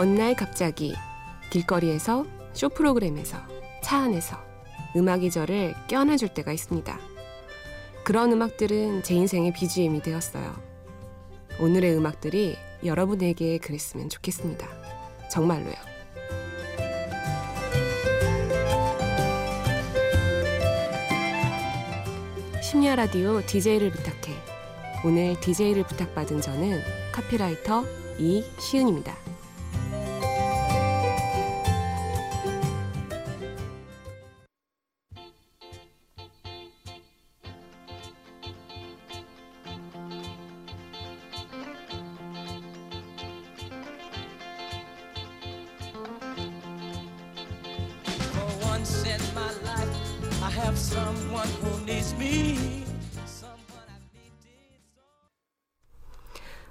어느 날 갑자기 길거리에서 쇼 프로그램에서 차 안에서 음악이 저를 껴안아줄 때가 있습니다. 그런 음악들은 제 인생의 BGM이 되었어요. 오늘의 음악들이 여러분에게 그랬으면 좋겠습니다. 정말로요. 심야 라디오 DJ를 부탁해. 오늘 DJ를 부탁받은 저는 카피라이터 이시은입니다.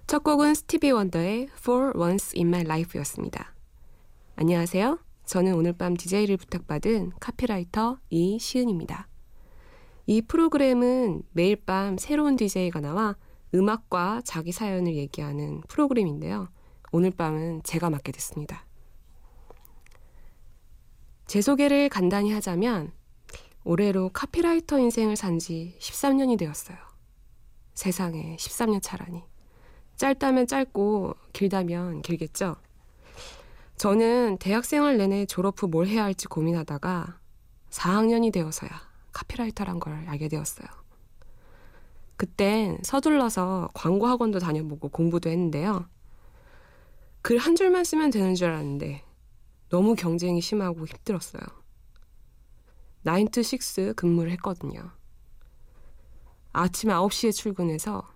첫 곡은 스티비 원더의 For Once in My Life였습니다. 안녕하세요. 저는 오늘 밤 DJ를 부탁받은 카피라이터 이시은입니다. 이 프로그램은 매일 밤 새로운 DJ가 나와 음악과 자기 사연을 얘기하는 프로그램인데요. 오늘 밤은 제가 맡게 됐습니다. 제 소개를 간단히 하자면 올해로 카피라이터 인생을 산 지 13년이 되었어요. 세상에 13년 차라니. 짧다면 짧고 길다면 길겠죠. 저는 대학생활 내내 졸업 후 뭘 해야 할지 고민하다가 4학년이 되어서야 카피라이터란 걸 알게 되었어요. 그땐 서둘러서 광고 학원도 다녀보고 공부도 했는데요. 글 한 줄만 쓰면 되는 줄 알았는데 너무 경쟁이 심하고 힘들었어요. 9to6 근무를 했거든요. 아침 9시에 출근해서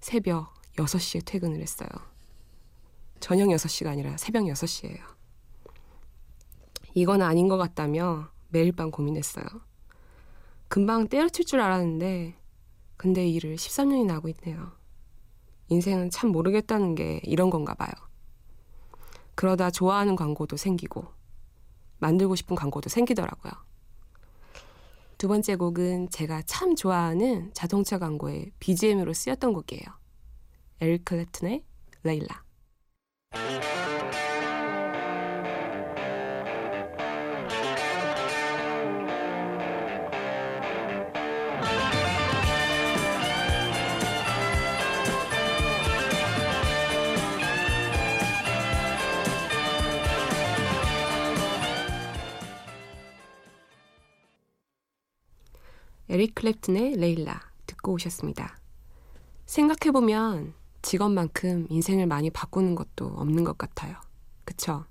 새벽 6시에 퇴근을 했어요. 저녁 6시가 아니라 새벽 6시예요. 이건 아닌 것 같다며 매일 밤 고민했어요. 금방 때려칠 줄 알았는데 근데 일을 13년이나 하고 있네요. 인생은 참 모르겠다는 게 이런 건가 봐요. 그러다 좋아하는 광고도 생기고 만들고 싶은 광고도 생기더라고요. 두 번째 곡은 제가 참 좋아하는 자동차 광고의 BGM으로 쓰였던 곡이에요. 에릭 클랩튼의 레일라. 에릭 클랩튼의 레일라 듣고 오셨습니다. 생각해보면 직업만큼 인생을 많이 바꾸는 것도 없는 것 같아요. 그쵸?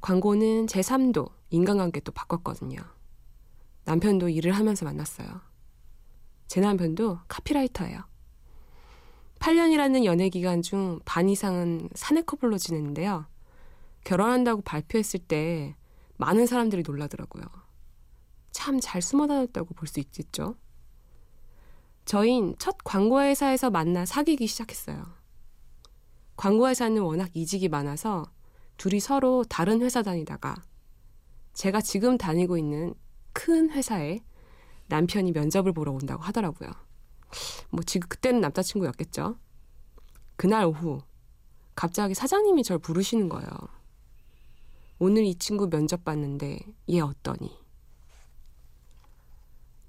광고는 제 삶도 인간관계도 바꿨거든요. 남편도 일을 하면서 만났어요. 제 남편도 카피라이터예요. 8년이라는 연애 기간 중 반 이상은 사내 커플로 지냈는데요. 결혼한다고 발표했을 때 많은 사람들이 놀라더라고요. 참 잘 숨어 다녔다고 볼 수 있겠죠? 저흰 첫 광고회사에서 만나 사귀기 시작했어요. 광고회사는 워낙 이직이 많아서 둘이 서로 다른 회사 다니다가 제가 지금 다니고 있는 큰 회사에 남편이 면접을 보러 온다고 하더라고요. 뭐 지금 그때는 남자친구였겠죠. 그날 오후 갑자기 사장님이 절 부르시는 거예요. 오늘 이 친구 면접 봤는데 얘 어떠니?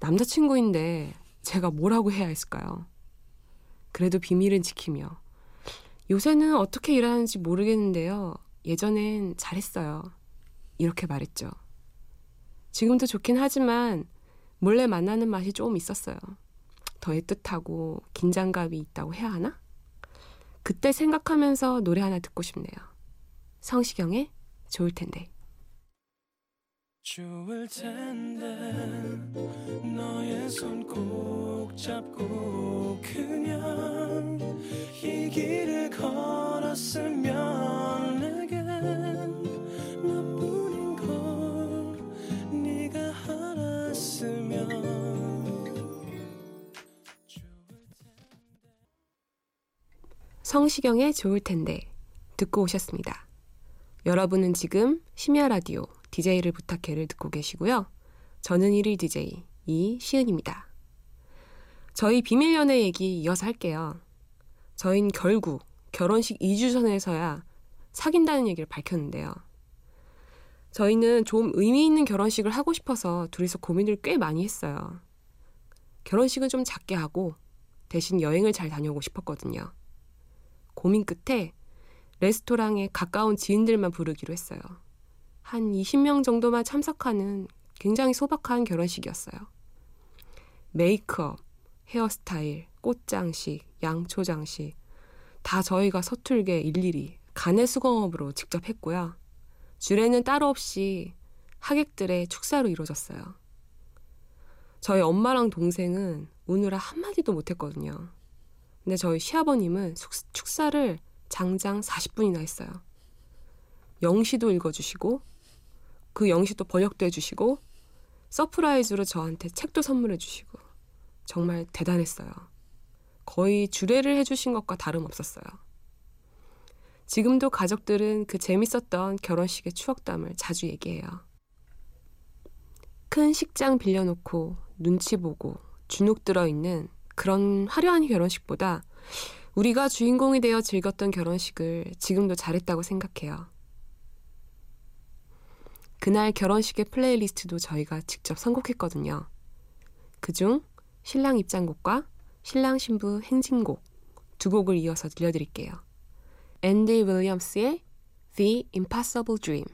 남자친구인데 제가 뭐라고 해야 했을까요? 그래도 비밀은 지키며 요새는 어떻게 일하는지 모르겠는데요. 예전엔 잘했어요. 이렇게 말했죠. 지금도 좋긴 하지만 몰래 만나는 맛이 조금 있었어요. 더 애틋하고 긴장감이 있다고 해야 하나? 그때 생각하면서 노래 하나 듣고 싶네요. 성시경의 좋을 텐데. 좋을 텐데 너의 손 꼭 잡고 그냥 이 길을 걸었으면 내겐 너뿐인 걸 네가 알았으면 성시경의 좋을 텐데 듣고 오셨습니다. 여러분은 지금 심야 라디오 DJ를 부탁해를 듣고 계시고요. 저는 1일 DJ 이시은입니다. 저희 비밀 연애 얘기 이어서 할게요. 저희는 결국 결혼식 2주 전에서야 사귄다는 얘기를 밝혔는데요. 저희는 좀 의미 있는 결혼식을 하고 싶어서 둘이서 고민을 꽤 많이 했어요. 결혼식은 좀 작게 하고 대신 여행을 잘 다녀오고 싶었거든요. 고민 끝에 레스토랑에 가까운 지인들만 부르기로 했어요. 한 20명 정도만 참석하는 굉장히 소박한 결혼식이었어요. 메이크업, 헤어스타일, 꽃장식, 양초장식 다 저희가 서툴게 일일이 가내 수공업으로 직접 했고요. 주례는 따로 없이 하객들의 축사로 이루어졌어요. 저희 엄마랑 동생은 오느라 한마디도 못했거든요. 근데 저희 시아버님은 축사를 장장 40분이나 했어요. 영시도 읽어주시고 그 영시도 번역도 해주시고 surprise로 저한테 책도 선물해 주시고 정말 대단했어요. 거의 주례를 해주신 것과 다름없었어요. 지금도 가족들은 그 재밌었던 결혼식의 추억담을 자주 얘기해요. 큰 식장 빌려놓고 눈치 보고 주눅 들어있는 그런 화려한 결혼식보다 우리가 주인공이 되어 즐겼던 결혼식을 지금도 잘했다고 생각해요. 그날 결혼식의 플레이리스트도 저희가 직접 선곡했거든요. 그중 신랑 입장곡과 신랑 신부 행진곡 두 곡을 이어서 들려드릴게요. 앤디 윌리엄스의 The Impossible Dream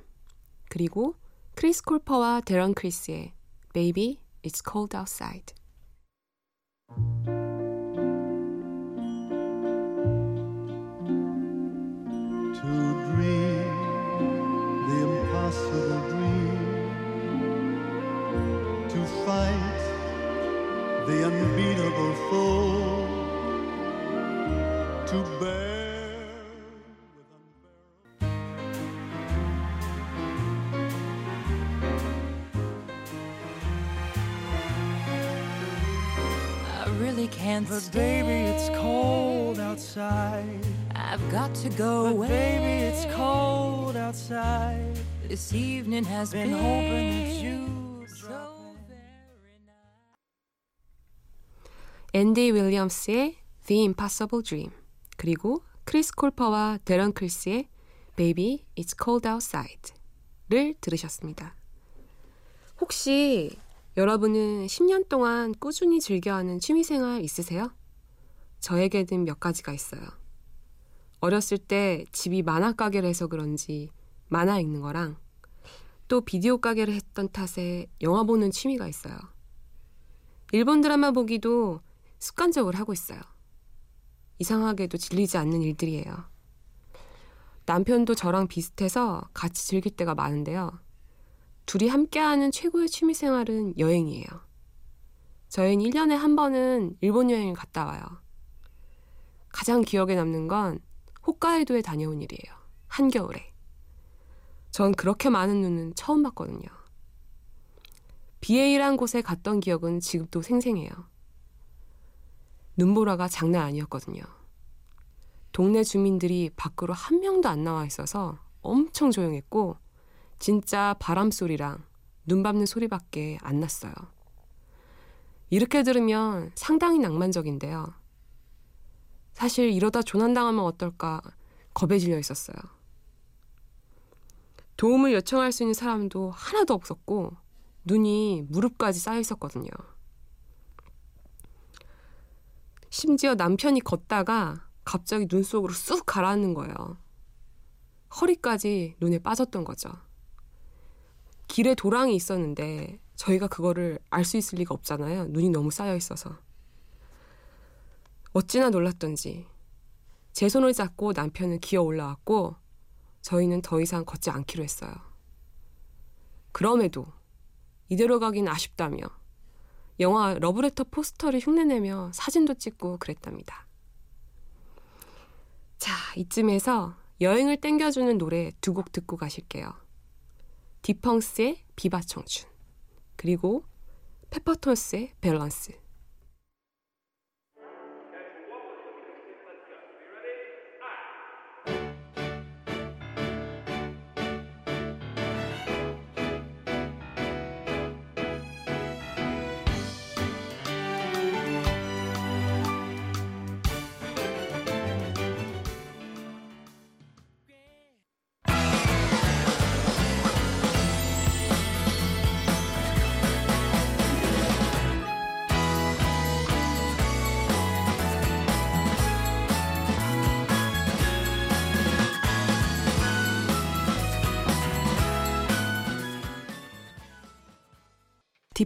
그리고 크리스 콜퍼와 데런 크리스의 Baby It's Cold Outside to bear with I really can't but stay. baby, it's cold outside. I've got to go but away. baby, it's cold outside. This evening has been, been hoping that you 앤디 윌리엄스의 The Impossible Dream 그리고 크리스 콜퍼와 대런 크리스의 Baby It's Cold Outside를 들으셨습니다. 혹시 여러분은 10년 동안 꾸준히 즐겨하는 취미생활 있으세요? 저에게는 몇 가지가 있어요. 어렸을 때 집이 만화 가게를 해서 그런지 만화 읽는 거랑 또 비디오 가게를 했던 탓에 영화 보는 취미가 있어요. 일본 드라마 보기도 습관적으로 하고 있어요. 이상하게도 질리지 않는 일들이에요. 남편도 저랑 비슷해서 같이 즐길 때가 많은데요. 둘이 함께하는 최고의 취미 생활은 여행이에요. 저희는 1년에 한 번은 일본 여행을 갔다 와요. 가장 기억에 남는 건 홋카이도에 다녀온 일이에요. 한겨울에. 전 그렇게 많은 눈은 처음 봤거든요. 비에이란 곳에 갔던 기억은 지금도 생생해요. 눈보라가 장난 아니었거든요. 동네 주민들이 밖으로 한 명도 안 나와 있어서 엄청 조용했고, 진짜 바람 소리랑 눈 밟는 소리밖에 안 났어요. 이렇게 들으면 상당히 낭만적인데요. 사실 이러다 조난당하면 어떨까 겁에 질려 있었어요. 도움을 요청할 수 있는 사람도 하나도 없었고, 눈이 무릎까지 쌓여 있었거든요. 심지어 남편이 걷다가 갑자기 눈 속으로 쑥 가라앉는 거예요. 허리까지 눈에 빠졌던 거죠. 길에 도랑이 있었는데 저희가 그거를 알 수 있을 리가 없잖아요. 눈이 너무 쌓여 있어서. 어찌나 놀랐던지 제 손을 잡고 남편은 기어 올라왔고 저희는 더 이상 걷지 않기로 했어요. 그럼에도 이대로 가긴 아쉽다며 영화 러브레터 포스터를 흉내내며 사진도 찍고 그랬답니다. 자, 이쯤에서 여행을 땡겨주는 노래 두 곡 듣고 가실게요. 딕펑스의 비바 청춘, 그리고 페퍼톤스의 밸런스.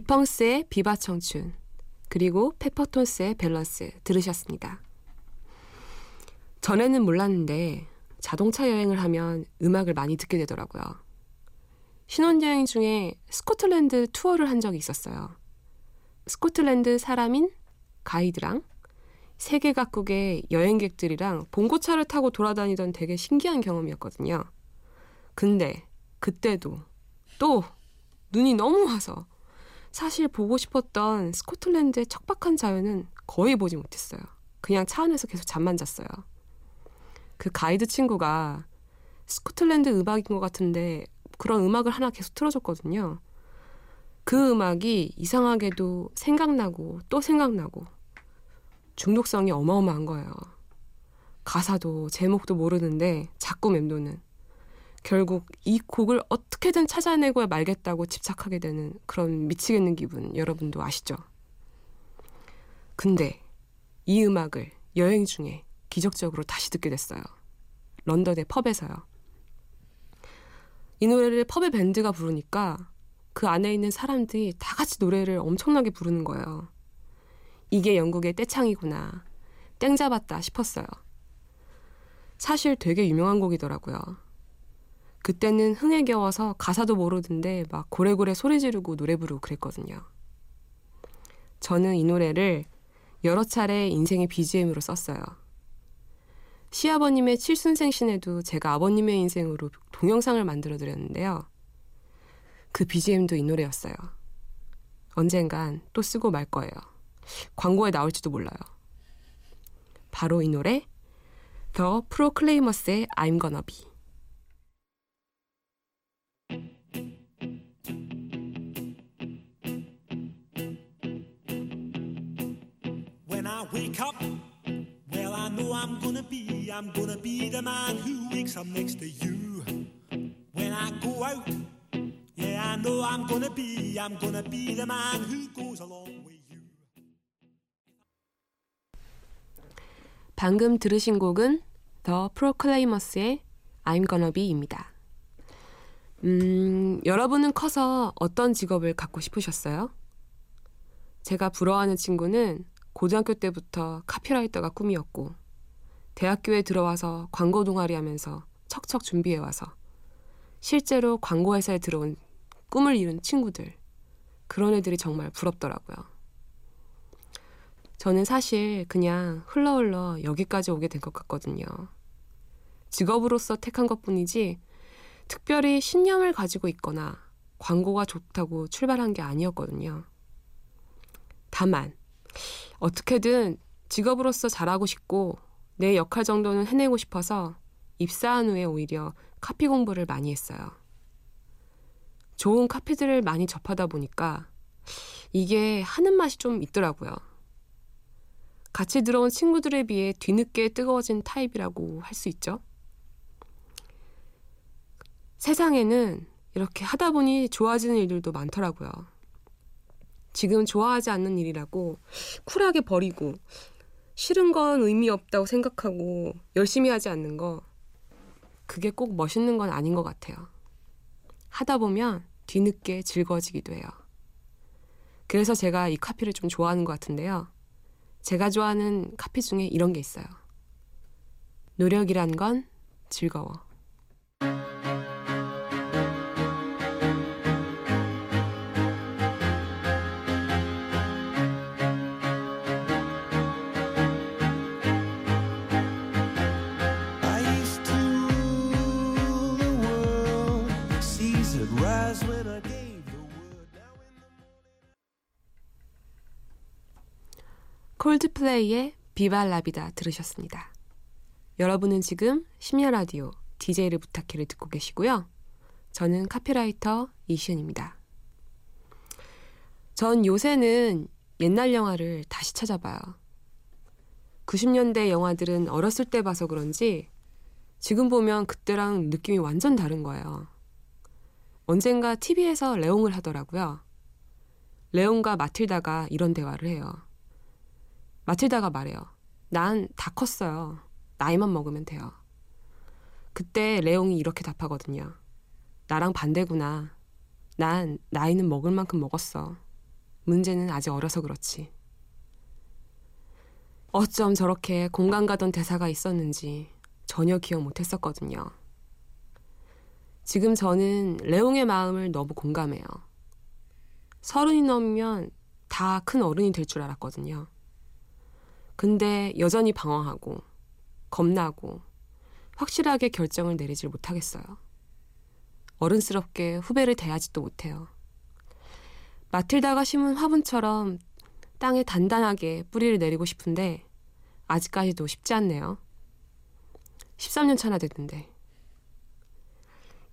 딕펑스의 비바 청춘, 그리고 페퍼톤스의 밸런스 들으셨습니다. 전에는 몰랐는데 자동차 여행을 하면 음악을 많이 듣게 되더라고요. 신혼여행 중에 스코틀랜드 투어를 한 적이 있었어요. 스코틀랜드 사람인 가이드랑 세계 각국의 여행객들이랑 봉고차를 타고 돌아다니던 되게 신기한 경험이었거든요. 근데 그때도 또 눈이 너무 와서 사실 보고 싶었던 스코틀랜드의 척박한 자연은 거의 보지 못했어요. 그냥 차 안에서 계속 잠만 잤어요. 그 가이드 친구가 스코틀랜드 음악인 것 같은데 그런 음악을 하나 계속 틀어줬거든요. 그 음악이 이상하게도 생각나고 또 생각나고 중독성이 어마어마한 거예요. 가사도 제목도 모르는데 자꾸 맴도는 결국 이 곡을 어떻게든 찾아내고 말겠다고 집착하게 되는 그런 미치겠는 기분 여러분도 아시죠? 근데 이 음악을 여행 중에 기적적으로 다시 듣게 됐어요. 런던의 펍에서요. 이 노래를 펍의 밴드가 부르니까 그 안에 있는 사람들이 다 같이 노래를 엄청나게 부르는 거예요. 이게 영국의 떼창이구나. 땡 잡았다 싶었어요. 사실 되게 유명한 곡이더라고요. 그때는 흥에 겨워서 가사도 모르던데 막 고래고래 소리 지르고 노래 부르고 그랬거든요. 저는 이 노래를 여러 차례 인생의 BGM으로 썼어요. 시아버님의 칠순생신에도 제가 아버님의 인생으로 동영상을 만들어 드렸는데요. 그 BGM도 이 노래였어요. 언젠간 또 쓰고 말 거예요. 광고에 나올지도 몰라요. 바로 이 노래, 더 프로클레이머스의 I'm Gonna Be. I wake up, well, I know I'm gonna be, I'm gonna be the man who wakes up next to you. When I go out, yeah, I know I'm gonna be, I'm gonna be the man who goes along with you. 방금 들으신 곡은 더 프로클레이머스의 I'm Gonna Be입니다. 음, 여러분은 커서 어떤 직업을 갖고 싶으셨어요? 제가 부러워하는 친구는 고등학교 때부터 카피라이터가 꿈이었고, 대학교에 들어와서 광고 동아리 하면서 척척 준비해 와서, 실제로 광고 회사에 들어온 꿈을 이룬 친구들, 그런 애들이 정말 부럽더라고요. 저는 사실 그냥 흘러흘러 여기까지 오게 된 것 같거든요. 직업으로서 택한 것 뿐이지, 특별히 신념을 가지고 있거나 광고가 좋다고 출발한 게 아니었거든요. 다만, 어떻게든 직업으로서 잘하고 싶고 내 역할 정도는 해내고 싶어서 입사한 후에 오히려 카피 공부를 많이 했어요. 좋은 카피들을 많이 접하다 보니까 이게 하는 맛이 좀 있더라고요. 같이 들어온 친구들에 비해 뒤늦게 뜨거워진 타입이라고 할 수 있죠. 세상에는 이렇게 하다 보니 좋아지는 일들도 많더라고요. 지금 좋아하지 않는 일이라고 쿨하게 버리고 싫은 건 의미 없다고 생각하고 열심히 하지 않는 거 그게 꼭 멋있는 건 아닌 것 같아요. 하다 보면 뒤늦게 즐거워지기도 해요. 그래서 제가 이 카피를 좀 좋아하는 것 같은데요. 제가 좋아하는 카피 중에 이런 게 있어요. 노력이란 건 즐거워. 콜드플레이의 비발라비다 들으셨습니다. 여러분은 지금 심야 라디오 DJ를 부탁해를 듣고 계시고요. 저는 카피라이터 이시은입니다. 전 요새는 옛날 영화를 다시 찾아봐요. 90년대 영화들은 어렸을 때 봐서 그런지 지금 보면 그때랑 느낌이 완전 다른 거예요. 언젠가 TV에서 레옹을 하더라고요. 레옹과 마틸다가 이런 대화를 해요. 마틸다가 말해요. 난 다 컸어요. 나이만 먹으면 돼요. 그때 레옹이 이렇게 답하거든요. 나랑 반대구나. 난 나이는 먹을 만큼 먹었어. 문제는 아직 어려서 그렇지. 어쩜 저렇게 공감 가던 대사가 있었는지 전혀 기억 못했었거든요. 지금 저는 레옹의 마음을 너무 공감해요. 서른이 넘으면 다 큰 어른이 될 줄 알았거든요. 근데 여전히 방황하고, 겁나고, 확실하게 결정을 내리질 못하겠어요. 어른스럽게 후배를 대하지도 못해요. 마틸다가 심은 화분처럼 땅에 단단하게 뿌리를 내리고 싶은데 아직까지도 쉽지 않네요. 13년 차나 됐는데.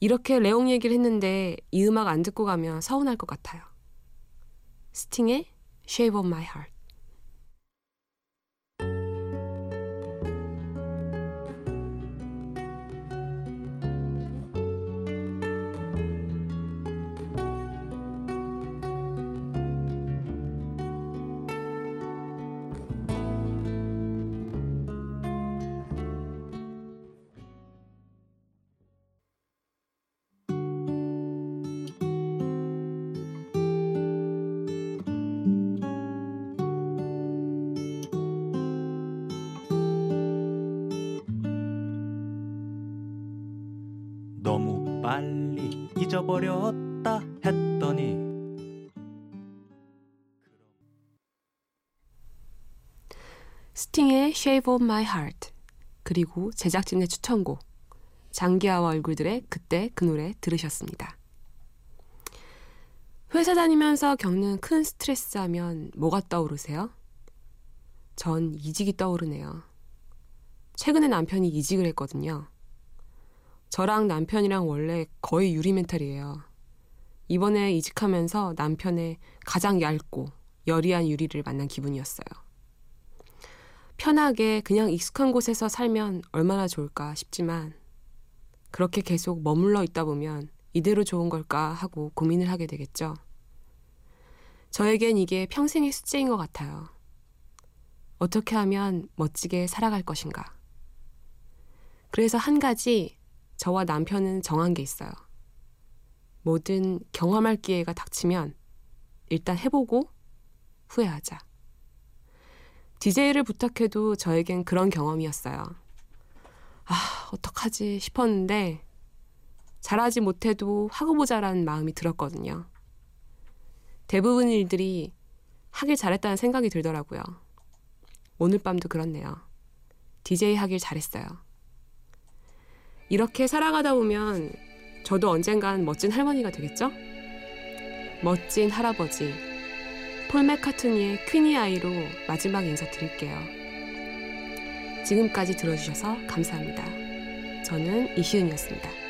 이렇게 레옹 얘기를 했는데 이 음악 안 듣고 가면 서운할 것 같아요. 스팅의 Shape of My Heart. 빨리 잊어버렸다 했더니 스팅의 Shape of My Heart 그리고 제작진의 추천곡 장기하와 얼굴들의 그때 그 노래 들으셨습니다. 회사 다니면서 겪는 큰 스트레스 하면 뭐가 떠오르세요? 전 이직이 떠오르네요. 최근에 남편이 이직을 했거든요. 저랑 남편이랑 원래 거의 유리 멘탈이에요. 이번에 이직하면서 남편의 가장 얇고 여리한 유리를 만난 기분이었어요. 편하게 그냥 익숙한 곳에서 살면 얼마나 좋을까 싶지만 그렇게 계속 머물러 있다 보면 이대로 좋은 걸까 하고 고민을 하게 되겠죠. 저에겐 이게 평생의 숙제인 것 같아요. 어떻게 하면 멋지게 살아갈 것인가. 그래서 한 가지 저와 남편은 정한 게 있어요. 뭐든 경험할 기회가 닥치면 일단 해보고 후회하자. DJ를 부탁해도 저에겐 그런 경험이었어요. 아, 어떡하지 싶었는데 잘하지 못해도 하고 보자라는 마음이 들었거든요. 대부분 일들이 하길 잘했다는 생각이 들더라고요. 오늘 밤도 그렇네요. DJ 하길 잘했어요. 이렇게 살아가다 보면 저도 언젠간 멋진 할머니가 되겠죠? 멋진 할아버지, 폴 맥카트니의 퀸이 아이로 마지막 인사 드릴게요. 지금까지 들어주셔서 감사합니다. 저는 이시은이었습니다.